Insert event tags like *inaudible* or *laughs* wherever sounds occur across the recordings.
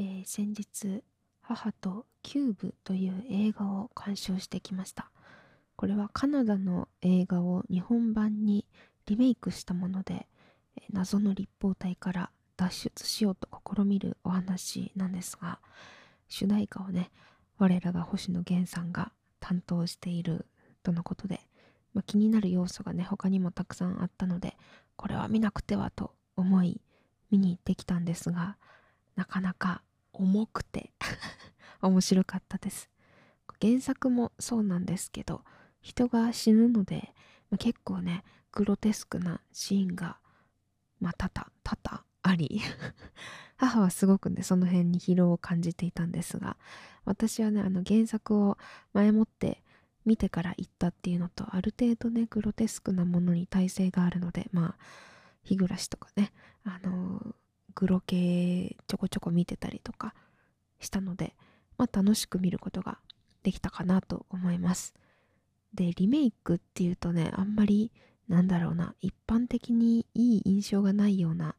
えー、先日母とキューブという映画を鑑賞してきました。これはカナダの映画を日本版にリメイクしたもので謎の立方体から脱出しようと試みるお話なんですが主題歌をね我らが星野源さんが担当しているとのことで、まあ、気になる要素がね他にもたくさんあったのでこれは見なくてはと思い見に行ってきたんですがなかなか重くて。*laughs* 面白かったです。原作もそうなんですけど人が死ぬので、結構ねグロテスクなシーンがまあ多々多々あり *laughs* 母はすごくねその辺に疲労を感じていたんですが私はねあの原作を前もって見てから行ったっていうのとある程度ねグロテスクなものに耐性があるのでまあ日暮らしとかねあのー、グロ系ちょこちょこ見てたりとかしたのでまあ楽しく見ることができたかなと思います。でリメイクっていうとねあんまりなんだろうな一般的にいい印象がないような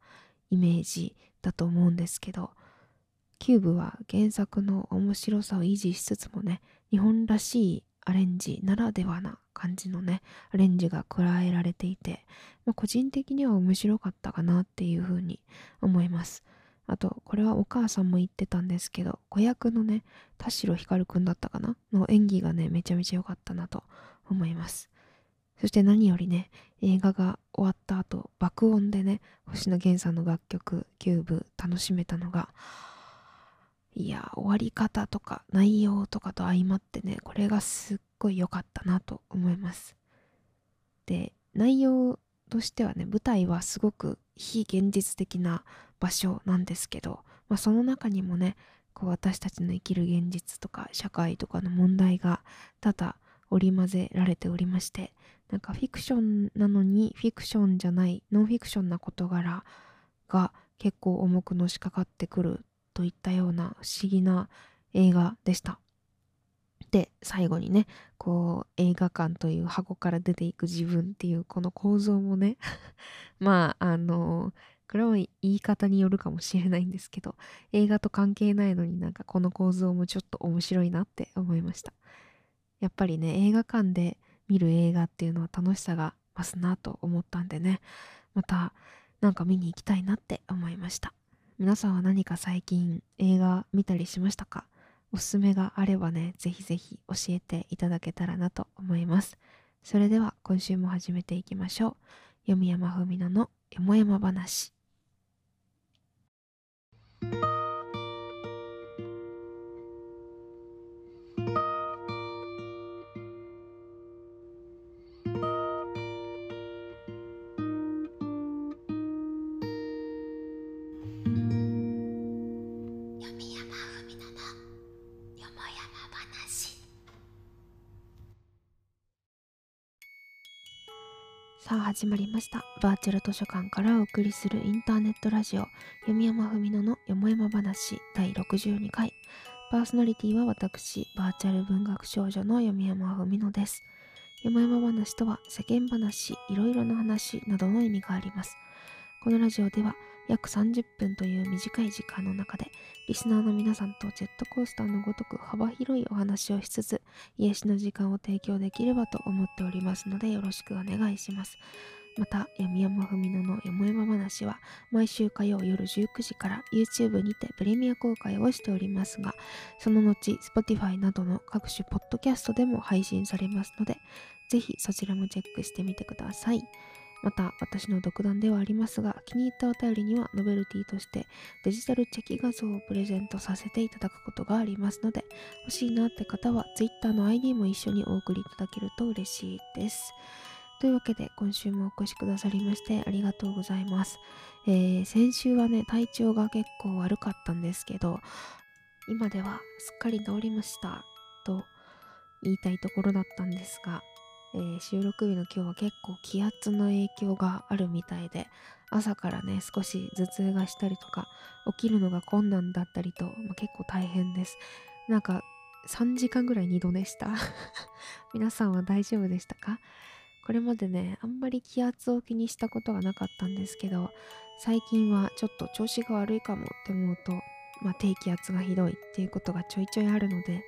イメージだと思うんですけどキューブは原作の面白さを維持しつつもね日本らしいアレンジならではな感じのねアレンジが加えられていて、まあ、個人的には面白かったかなっていうふうに思います。あとこれはお母さんも言ってたんですけど子役のね田代光くんだったかな？の演技がねめちゃめちゃ良かったなと思います。そして何よりね映画が終わった後爆音でね星野源さんの楽曲「キューブ」楽しめたのがいや終わり方とか内容とかと相まってねこれがすっごい良かったなと思います。で内容としてはね舞台はすごく非現実的な場所なんですけど、まあ、その中にもねこう私たちの生きる現実とか社会とかの問題が多々織り交ぜられておりましてなんかフィクションなのにフィクションじゃないノンフィクションな事柄が結構重くのしかかってくるといったような不思議な映画でした。で最後にねこう映画館という箱から出ていく自分っていうこの構造もね *laughs* まああのこれは言い方によるかもしれないんですけど映画と関係ないのになんかこの構造もちょっと面白いなって思いましたやっぱりね映画館で見る映画っていうのは楽しさが増すなと思ったんでねまたなんか見に行きたいなって思いました皆さんは何か最近映画見たりしましたか？おすすめがあればねぜひぜひ教えていただけたらなと思います。それでは今週も始めていきましょう。読み山ふみなのよもやま話。さあ始まりました。バーチャル図書館からお送りするインターネットラジオ。読山文乃のよもやま話第62回。パーソナリティは私バーチャル文学少女の読山文乃です。よもやま話とは世間話いろいろな話などの意味があります。このラジオでは約30分という短い時間の中でリスナーの皆さんとジェットコースターのごとく幅広いお話をしつつ癒しの時間を提供できればと思っておりますのでよろしくお願いしますまた、闇山文乃のよもやま話は毎週火曜夜19時から YouTube にてプレミア公開をしておりますが、その後 Spotify などの各種ポッドキャストでも配信されますので、ぜひそちらもチェックしてみてください。また私の独断ではありますが気に入ったお便りにはノベルティとしてデジタルチェキ画像をプレゼントさせていただくことがありますので欲しいなって方は Twitter の ID も一緒にお送りいただけると嬉しいです。というわけで今週もお越しくださりましてありがとうございます、えー、先週はね体調が結構悪かったんですけど今ではすっかり治りましたと言いたいところだったんですがえー、収録日の今日は結構気圧の影響があるみたいで朝からね少し頭痛がしたりとか起きるのが困難だったりと、まあ、結構大変です。なんか3時間ぐらい二度寝した。*laughs* 皆さんは大丈夫でしたか？これまでねあんまり気圧を気にしたことがなかったんですけど最近はちょっと調子が悪いかもって思うとまあ、低気圧がひどいっていうことがちょいちょいあるので、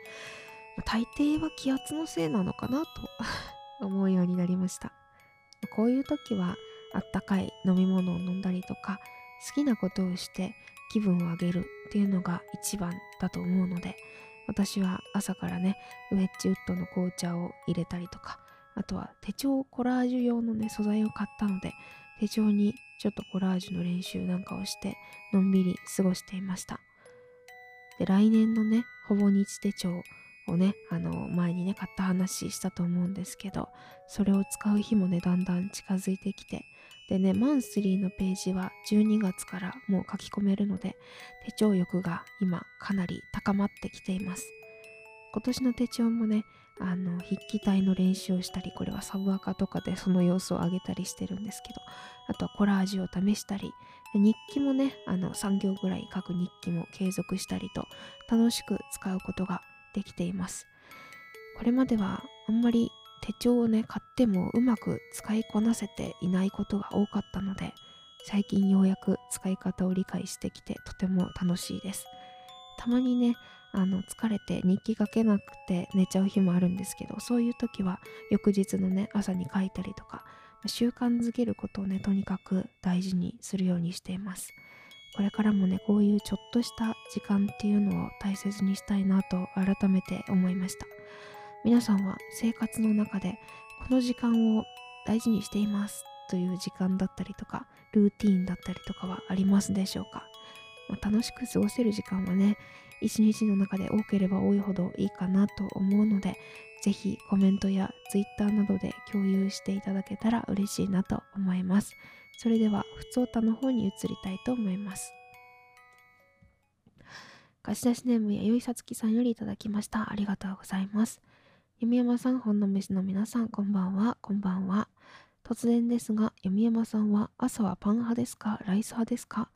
まあ、大抵は気圧のせいなのかなと思うようになりました。こういう時はあったかい飲み物を飲んだりとか好きなことをして気分を上げるっていうのが一番だと思うので私は朝からねウェッジウッドの紅茶を入れたりとかあとは手帳コラージュ用のね素材を買ったので手帳にちょっとコラージュの練習なんかをしてのんびり過ごしていました。で来年のねほぼ日手帳をねあの前にね買った話したと思うんですけどそれを使う日もねだんだん近づいてきてでねマンスリーのページは12月からもう書き込めるので手帳欲が今かなり高まってきています。今年の手帳もねあの筆記体の練習をしたりこれはサブアカとかでその様子を上げたりしてるんですけどあとはコラージュを試したり日記もねあの3行ぐらい書く日記も継続したりと楽しく使うことができています。これまではあんまり手帳をね買ってもうまく使いこなせていないことが多かったので最近ようやく使い方を理解してきてとても楽しいです。たまにねあの疲れて日記書けなくて寝ちゃう日もあるんですけどそういう時は翌日のね朝に書いたりとか習慣づけることをねとにかく大事にするようにしています。これからもねこういうちょっとした時間っていうのを大切にしたいなと改めて思いました。皆さんは生活の中でこの時間を大事にしていますという時間だったりとかルーティーンだったりとかはありますでしょうか、まあ、楽しく過ごせる時間はね一日の中で多ければ多いほどいいかなと思うのでぜひコメントや Twitter などで共有していただけたら嬉しいなと思います。それではふつおたの方に移りたいと思います。貸し出しネームやよいさつきさんよりいただきました。ありがとうございます。弓山さん本の飯の皆さんこんばんは。こんばんは。突然ですが弓山さんは朝はパン派ですか？ライス派ですか？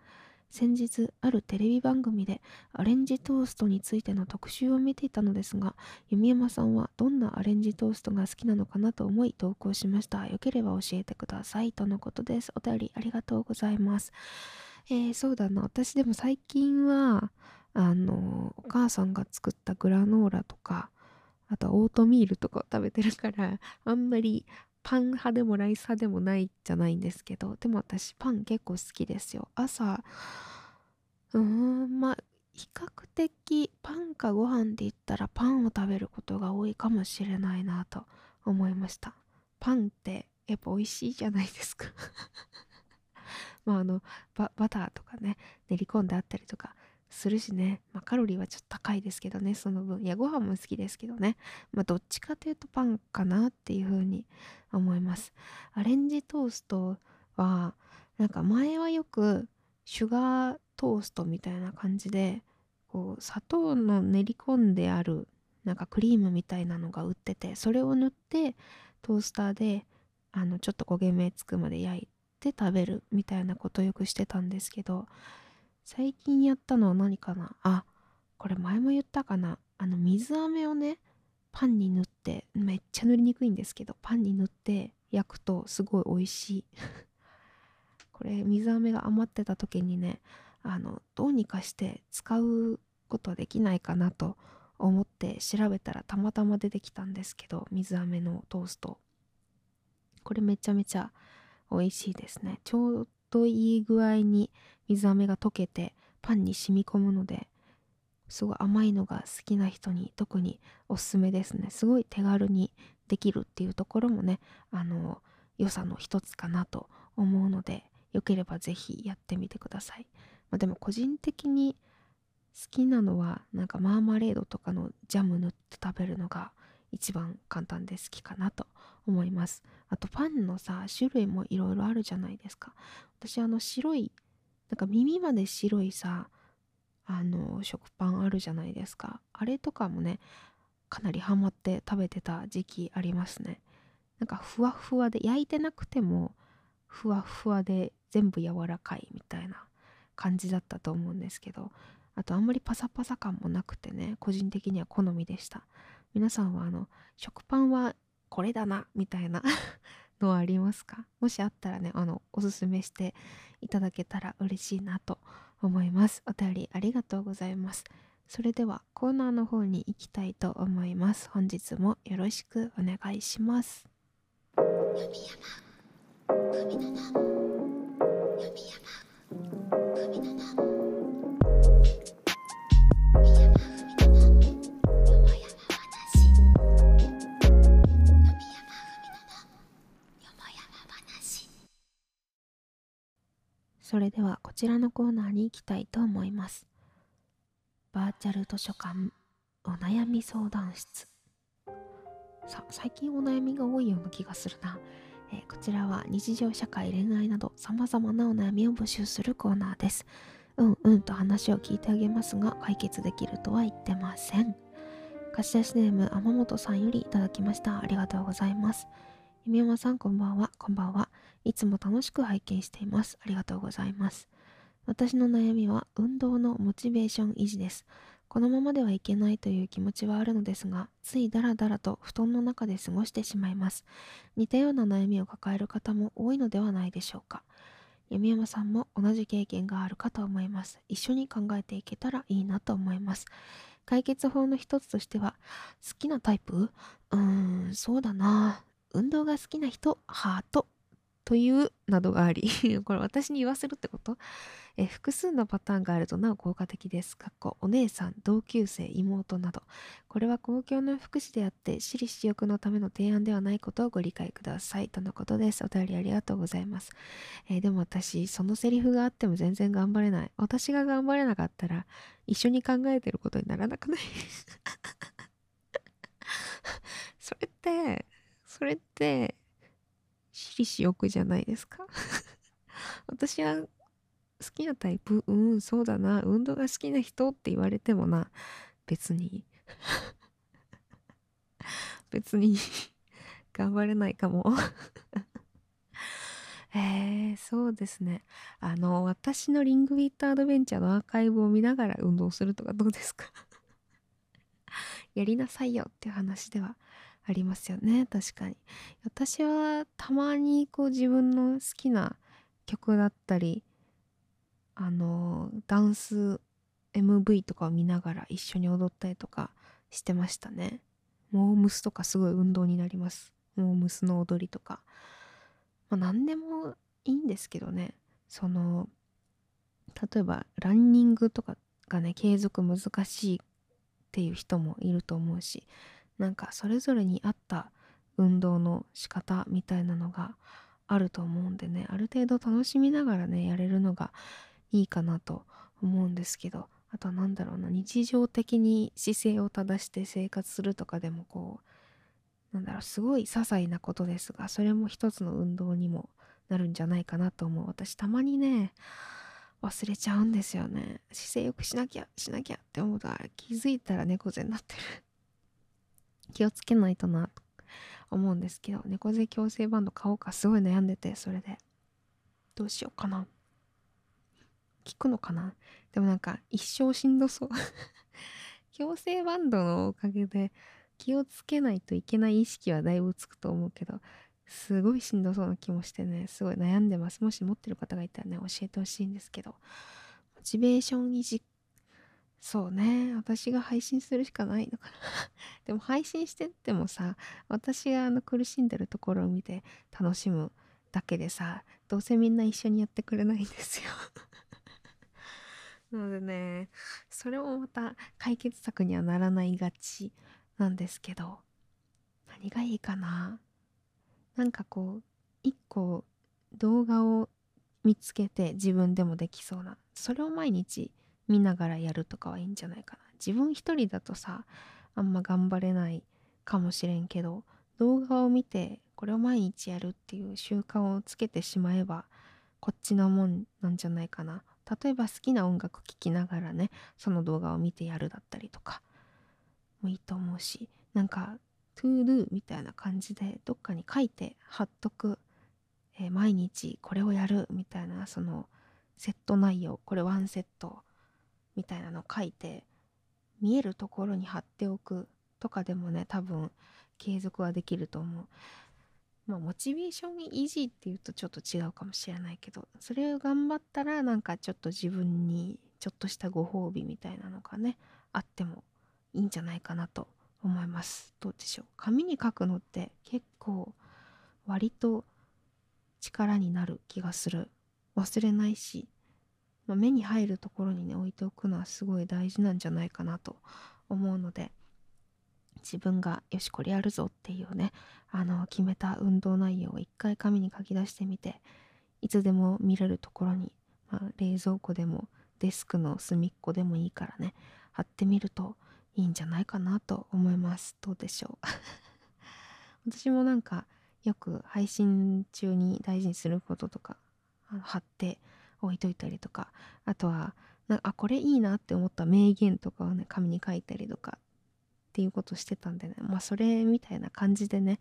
先日あるテレビ番組でアレンジトーストについての特集を見ていたのですが弓山さんはどんなアレンジトーストが好きなのかなと思い投稿しました。よければ教えてください。とのことです。お便りありがとうございます。えー、そうだな。私でも最近はあのお母さんが作ったグラノーラとかあとオートミールとかを食べてるからあんまりパン派でもライス派でもないじゃないんですけどでも私パン結構好きですよ。朝うーんまあ比較的パンかご飯で言ったらパンを食べることが多いかもしれないなと思いました。パンってやっぱ美味しいじゃないですか。*laughs* まああのバターとかね練り込んであったりとかするしね、まあ、カロリーはちょっと高いですけどねその分。いやご飯も好きですけどね、まあ、どっちかというとパンかなっていう風に思います。アレンジトーストはなんか前はよくシュガートーストみたいな感じでこう砂糖の練り込んであるなんかクリームみたいなのが売っててそれを塗ってトースターであのちょっと焦げ目つくまで焼いて食べるみたいなことよくしてたんですけど最近やったのは何かな？あこれ前も言ったかな。あの水飴をねパンに塗ってめっちゃ塗りにくいんですけどパンに塗って焼くとすごい美味しい。*laughs* これ水飴が余ってた時にねあのどうにかして使うことできないかなと思って調べたらたまたま出てきたんですけど水飴のトースト。これめちゃめちゃ美味しいですね。ちょうどいい具合に水飴が溶けてパンに染み込むのですごい甘いのが好きな人に特におすすめですね。すごい手軽にできるっていうところもねあの良さの一つかなと思うのでよければ是非やってみてください、まあ、でも個人的に好きなのはなんかマーマレードとかのジャム塗って食べるのが一番簡単で好きかなと思います。あとパンのさ種類もいろいろあるじゃないですか。私あの白いなんか耳まで白いさあの食パンあるじゃないですか。あれとかもねかなりハマって食べてた時期ありますね。なんかふわふわで焼いてなくてもふわふわで全部柔らかいみたいな感じだったと思うんですけど。あとあんまりパサパサ感もなくてね個人的には好みでした。皆さんはあの食パンはこれだなみたいな *laughs* のはありますか？もしあったらねあのおすすめしていただけたら嬉しいなと思います。お便りありがとうございます。それではコーナーの方に行きたいと思います。本日もよろしくお願いします。それではこちらのコーナーに行きたいと思います。バーチャル図書館お悩み相談室。さ最近お悩みが多いような気がするな、えー、こちらは日常社会恋愛など様々なお悩みを募集するコーナーです。うんうんと話を聞いてあげますが解決できるとは言ってません。貸し出しネーム天本さんよりいただきました。ありがとうございます。弓山さんこんばんはこんばんはいつも楽しく拝見していますありがとうございます私の悩みは運動のモチベーション維持です。このままではいけないという気持ちはあるのですが、ついダラダラと布団の中で過ごしてしまいます。似たような悩みを抱える方も多いのではないでしょうか。弓山さんも同じ経験があるかと思います。一緒に考えていけたらいいなと思います。解決法の一つとしては、好きなタイプ？うーん、そうだな。運動が好きな人、ハートというなどがあり *laughs* これ私に言わせるってこと？え複数のパターンがあるとなお効果的です。かっこお姉さん、同級生、妹など。これは公共の福祉であって、私利私欲のための提案ではないことをご理解ください。とのことです。お便りありがとうございます。え、でも私、そのセリフがあっても全然頑張れない。私が頑張れなかったら、一緒に考えてることにならなくない *laughs* それって、それって、私利私欲じゃないですか？*laughs* 私は好きなタイプ？うんそうだな。運動が好きな人って言われてもな。別に。*laughs* 別に *laughs* 頑張れないかも。えー、そうですね。あの、私のリングフィットアドベンチャーのアーカイブを見ながら運動するとかどうですか？やりなさいよっていう話ではありますよね。確かに。私はたまにこう自分の好きな曲だったりあのダンス MV とかを見ながら一緒に踊ったりとかしてましたね。モームスとかすごい運動になります。モームスの踊りとか。まあ何でもいいんですけどね。その例えばランニングとかがね継続難しいっていう人もいると思うしなんかそれぞれに合った運動の仕方みたいなのがあると思うんでねある程度楽しみながらねやれるのがいいかなと思うんですけどあとは何だろうな日常的に姿勢を正して生活するとかでもこうなんだろうすごい些細なことですがそれも一つの運動にもなるんじゃないかなと思う。私たまにね忘れちゃうんですよね。姿勢よくしなきゃしなきゃって思うと気づいたら猫背になってる。気をつけないとなと思うんですけど猫背矯正バンド買おうかすごい悩んでてそれで。どうしようかな。効くのかな。でもなんか一生しんどそう。*laughs* 矯正バンドのおかげで気をつけないといけない意識はだいぶつくと思うけどすごいしんどそうな気もしてねすごい悩んでます。もし持ってる方がいたらね教えてほしいんですけどモチベーション維持そうね。私が配信するしかないのかな。*laughs* でも配信してってもさ、私があの苦しんでるところを見て楽しむだけでさ、どうせみんな一緒にやってくれないんですよ *laughs* なのでね、それもまた解決策にはならないがちなんですけど、何がいいかな。なんかこう、一個動画を見つけて自分でもできそうな、それを毎日見ながらやるとかはいいんじゃないかな。自分一人だとさあんま頑張れないかもしれんけど動画を見てこれを毎日やるっていう習慣をつけてしまえばこっちのもんなんじゃないかな。例えば好きな音楽聴きながらねその動画を見てやるだったりとかもいいと思うしなんか to do みたいな感じでどっかに書いて貼っとく、えー、毎日これをやるみたいなそのセット内容これワンセットみたいなの書いて見えるところに貼っておくとかでもね多分継続はできると思う。まあモチベーション維持っていうとちょっと違うかもしれないけどそれを頑張ったらなんかちょっと自分にちょっとしたご褒美みたいなのがねあってもいいんじゃないかなと思います。どうでしょう？紙に書くのって結構割と力になる気がする。忘れないし、まあ、目に入るところにね置いておくのはすごい大事なんじゃないかなと思うので自分がよしこれやるぞっていうねあの決めた運動内容を一回紙に書き出してみていつでも見れるところに、まあ、冷蔵庫でもデスクの隅っこでもいいからね貼ってみるといいんじゃないかなと思います。どうでしょう？*laughs* 私もなんかよく配信中に大事にすることとか貼って置いといたりとかあとはあこれいいなって思った名言とかをね紙に書いたりとかっていうことしてたんでねまあそれみたいな感じでね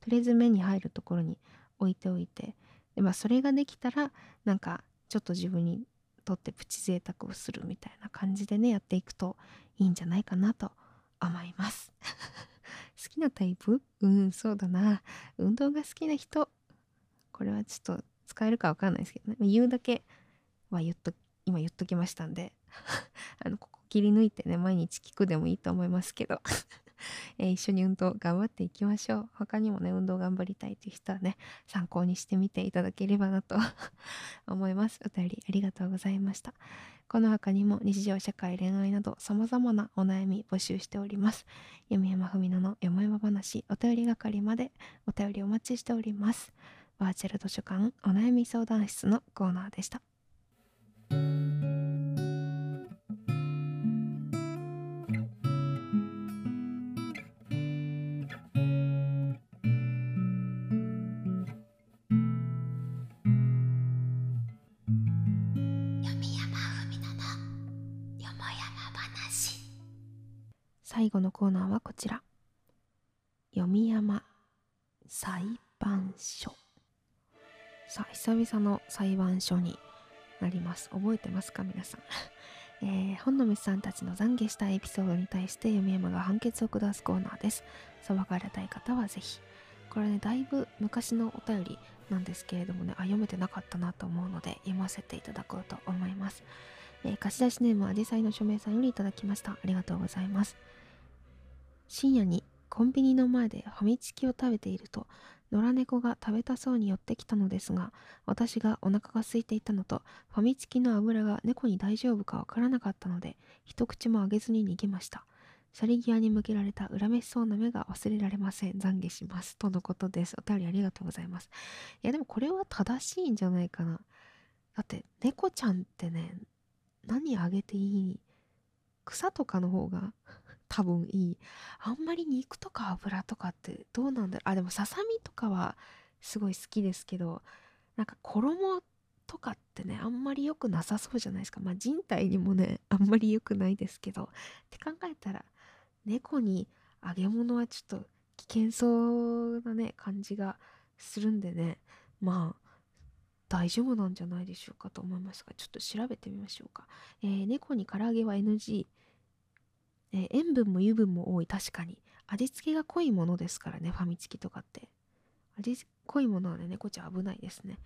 とりあえず目に入るところに置いておいてでまあそれができたらなんかちょっと自分にとってプチ贅沢をするみたいな感じでねやっていくといいんじゃないかなと思います。*laughs* 好きなタイプ？うんそうだな。運動が好きな人？これはちょっと使えるかわかんないですけどね。言うだけは言っと今言っときましたんで。*laughs* あのここ切り抜いてね毎日聞くでもいいと思いますけど。*laughs* えー、一緒に運動頑張っていきましょう。他にもね運動頑張りたいという人はね参考にしてみていただければなと *laughs* 思います。お便りありがとうございました。この他にも日常社会恋愛など様々なお悩み募集しております。読山文乃のよもやま話お便り係までお便りお待ちしております。バーチャル図書館お悩み相談室のコーナーでした。最後のコーナーはこちら。読み山裁判所。さあ久々の裁判所になります。覚えてますか？皆さん。*laughs* えー、本の虫さんたちの懺悔したエピソードに対して読み山が判決を下すコーナーです。裁かれたい方はぜひ。これねだいぶ昔のお便りなんですけれどもねあ読めてなかったなと思うので読ませていただこうと思います、えー、貸し出しネームあじさいの署名さんよりいただきました。ありがとうございます。深夜にコンビニの前でファミチキを食べていると野良猫が食べたそうに寄ってきたのですが私がお腹が空いていたのとファミチキの油が猫に大丈夫かわからなかったので一口もあげずに逃げました。去り際に向けられた恨めしそうな目が忘れられません。懺悔します。とのことです。お便りありがとうございます。いやでもこれは正しいんじゃないかな。だって猫ちゃんってね何あげていい？草とかの方が多分いい。あんまり肉とか油とかってどうなんだろう。あでもささみとかはすごい好きですけどなんか衣とかってねあんまり良くなさそうじゃないですか。まあ人体にもねあんまり良くないですけど。って考えたら猫に揚げ物はちょっと危険そうなね感じがするんでね。まあ大丈夫なんじゃないでしょうかと思いますがちょっと調べてみましょうか、えー、猫に唐揚げは NG えー、塩分も油分も多い。確かに。味付けが濃いものですからね。ファミチキとかって。味濃いものはね猫ちゃん危ないですね。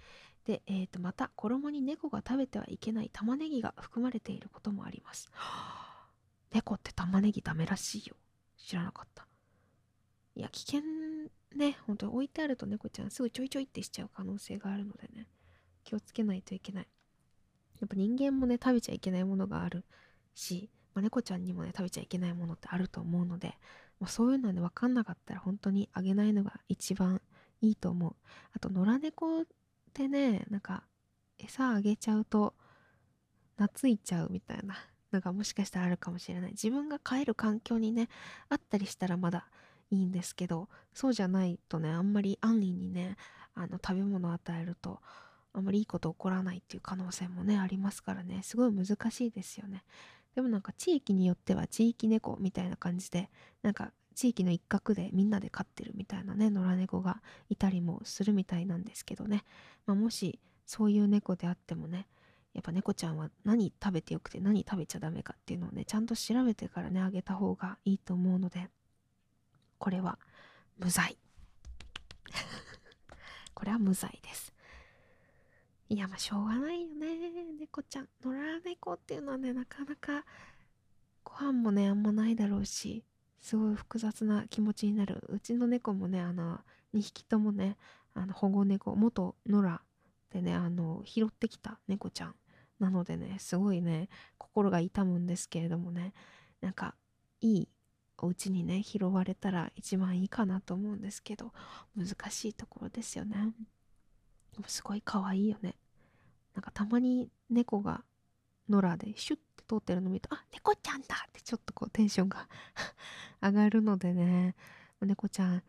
で、えー、とまた衣に猫が食べてはいけない。玉ねぎが含まれていることもあります。*gasps* 猫って玉ねぎダメらしいよ。知らなかった。いや危険ね。本当に置いてあると猫ちゃんすぐちょいちょいってしちゃう可能性があるのでね。気をつけないといけない。やっぱ人間もね食べちゃいけないものがあるしまあ、猫ちゃんにもね食べちゃいけないものってあると思うので、まあ、そういうのはね分かんなかったら本当にあげないのが一番いいと思う。あと野良猫ってねなんか餌あげちゃうと懐いちゃうみたいなのがもしかしたらあるかもしれない。自分が飼える環境にねあったりしたらまだいいんですけどそうじゃないとねあんまり安易にねあの食べ物を与えるとあんまりいいこと起こらないっていう可能性もねありますからね。すごい難しいですよね。でもなんか地域によっては地域猫みたいな感じでなんか地域の一角でみんなで飼ってるみたいなね野良猫がいたりもするみたいなんですけどね、まあ、もしそういう猫であってもねやっぱ猫ちゃんは何食べてよくて何食べちゃダメかっていうのをねちゃんと調べてからねあげた方がいいと思うのでこれは無罪 *laughs* これは無罪です。いや、まあ、しょうがないよね。猫ちゃん。野良猫っていうのはね、なかなかご飯もね、あんまないだろうし、すごい複雑な気持ちになる。うちの猫もね、あの、2匹ともね、あの保護猫、元野良でね、あの、拾ってきた猫ちゃんなのでね、すごいね、心が痛むんですけれどもね、なんか、いいお家にね、拾われたら一番いいかなと思うんですけど、難しいところですよね。すごい可愛いよね。なんかたまに猫が野良でシュッて通ってるの見ると、あ、猫ちゃんだってちょっとこうテンションが *laughs* 上がるのでね、猫ちゃん、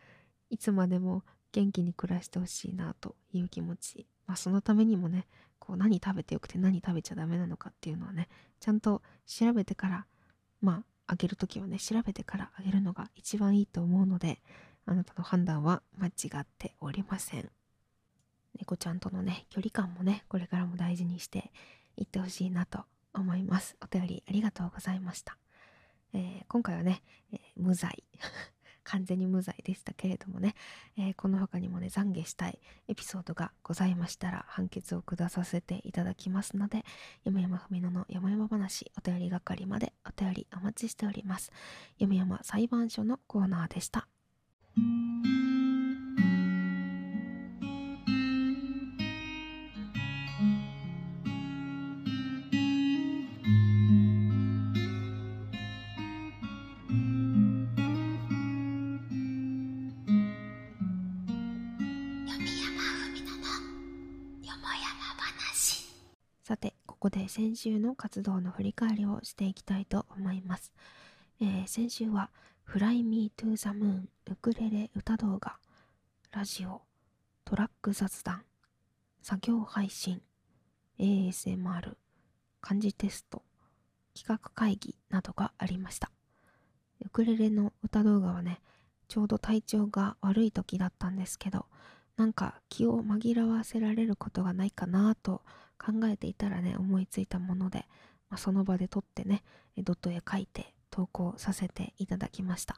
いつまでも元気に暮らしてほしいなという気持ち。まあそのためにもね、こう何食べてよくて何食べちゃダメなのかっていうのはね、ちゃんと調べてから、まああげるときはね、調べてからあげるのが一番いいと思うので、あなたの判断は間違っておりません。猫ちゃんとのね、距離感もね、これからも大事にしていってほしいなと思います。お便りありがとうございました。えー、今回はね、えー、無罪。*laughs* 完全に無罪でしたけれどもね、えー、この他にもね、懺悔したいエピソードがございましたら、判決を下させていただきますので、山山ふみのの山々話、お便り係までお便りお待ちしております。山山裁判所のコーナーでした。先週の活動の振り返りをしていきたいと思います。えー、先週は Fly Me to the Moon ウクレレ歌動画、ラジオ、トラック雑談、作業配信、ASMR、漢字テスト、企画会議などがありました。ウクレレの歌動画はね、ちょうど体調が悪い時だったんですけど、なんか気を紛らわせられることがないかなと考えていたらね思いついたもので、まあ、その場で撮ってねドットへ書いて投稿させていただきました。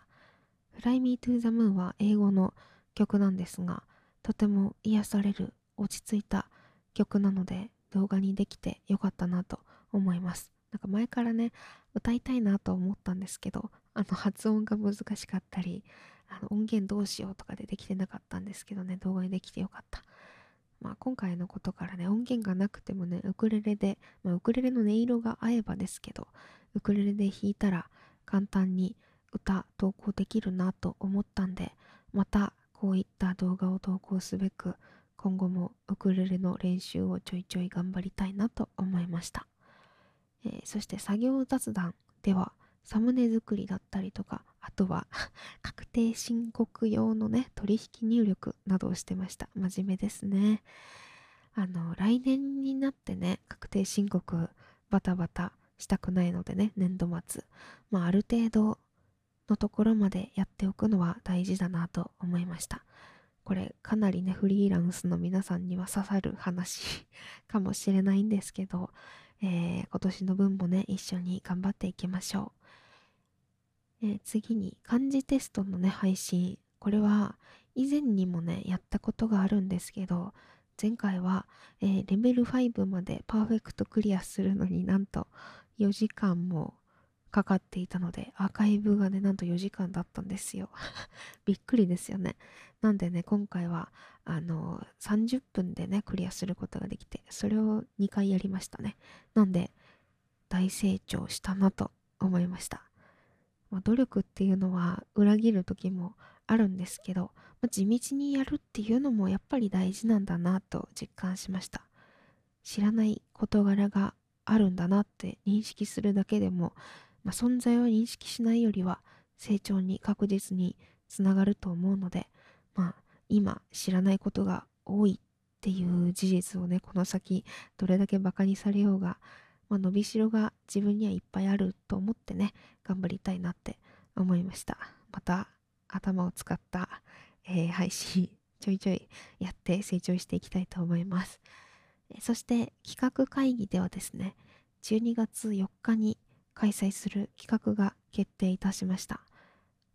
Fly Me to the Moon は英語の曲なんですがとても癒される落ち着いた曲なので動画にできてよかったなと思います。なんか前からね歌いたいなと思ったんですけどあの発音が難しかったりあの音源どうしようとかでできてなかったんですけどね動画にできてよかった。まあ、今回のことからね、音源がなくてもね、ウクレレで、まあ、ウクレレの音色が合えばですけど、ウクレレで弾いたら簡単に歌投稿できるなと思ったんで、またこういった動画を投稿すべく、今後もウクレレの練習をちょいちょい頑張りたいなと思いました。えー、そして作業雑談では、サムネ作りだったりとか、あとは *laughs* 確定申告用のね、取引入力などをしてました。真面目ですね。あの、来年になってね、確定申告バタバタしたくないのでね、年度末。まあ、ある程度のところまでやっておくのは大事だなと思いました。これかなりね、フリーランスの皆さんには刺さる話 *laughs* かもしれないんですけど、えー、今年の分もね、一緒に頑張っていきましょう。え、次に漢字テストのね、配信。これは以前にもね、やったことがあるんですけど、前回は、えー、レベル5までパーフェクトクリアするのになんと4時間もかかっていたので、アーカイブがね、なんと4時間だったんですよ。*laughs* びっくりですよね。なんでね、今回は、あの、30分でね、クリアすることができて、それを2回やりましたね。なんで、大成長したなと思いました。まあ、努力っていうのは裏切る時もあるんですけど、まあ、地道にやるっていうのもやっぱり大事なんだなと実感しました。知らない事柄があるんだなって認識するだけでも、まあ、存在を認識しないよりは成長に確実につながると思うので、まあ、今知らないことが多いっていう事実をね、この先どれだけバカにされようが、まあ、伸びしろが自分にはいっぱいあると思ってね、頑張りたいなって思いました。また頭を使った、えー、配信ちょいちょいやって成長していきたいと思います。そして企画会議ではですね、12月4日に開催する企画が決定いたしました。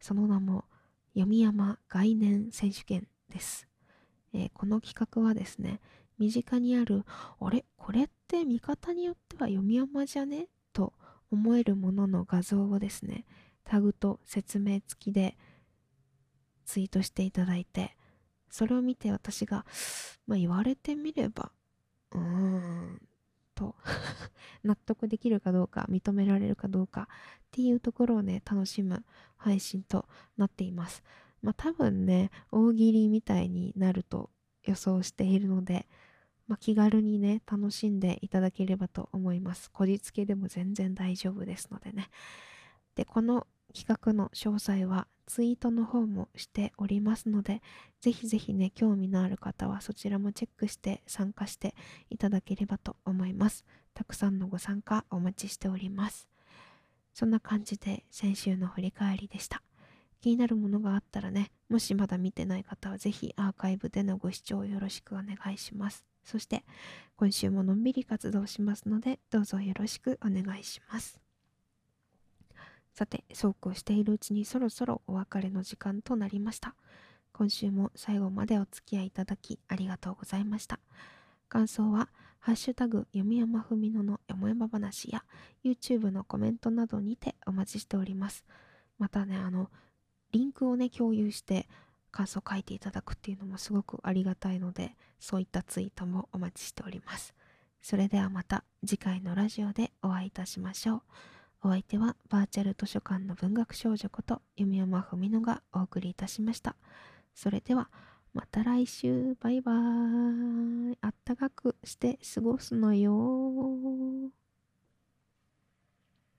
その名も、読山概念選手権です。えー、この企画はですね、身近にある、あれ？これって見方によっては読み山じゃね？と思えるものの画像をですね、タグと説明付きでツイートしていただいて、それを見て私が、まあ、言われてみれば、うーん、と *laughs* 納得できるかどうか、認められるかどうかっていうところをね、楽しむ配信となっています。まあ多分ね、大喜利みたいになると予想しているので、まあ、気軽にね、楽しんでいただければと思います。こじつけでも全然大丈夫ですのでね。で、この企画の詳細はツイートの方もしておりますので、ぜひぜひね、興味のある方はそちらもチェックして参加していただければと思います。たくさんのご参加お待ちしております。そんな感じで先週の振り返りでした。気になるものがあったらね、もしまだ見てない方はぜひアーカイブでのご視聴よろしくお願いします。そして今週ものんびり活動しますのでどうぞよろしくお願いします。さて、そうこうしているうちにそろそろお別れの時間となりました。今週も最後までお付き合いいただきありがとうございました。感想は、ハッシュタグ、読み山ふみののよもやま話や YouTube のコメントなどにてお待ちしております。またね、あの、リンクをね、共有して感想を書いていただくっていうのもすごくありがたいので、そういったツイートもお待ちしております。それではまた次回のラジオでお会いいたしましょう。お相手はバーチャル図書館の文学少女こと弓山文乃がお送りいたしました。それではまた来週バイバーイあったかくして過ごすのよ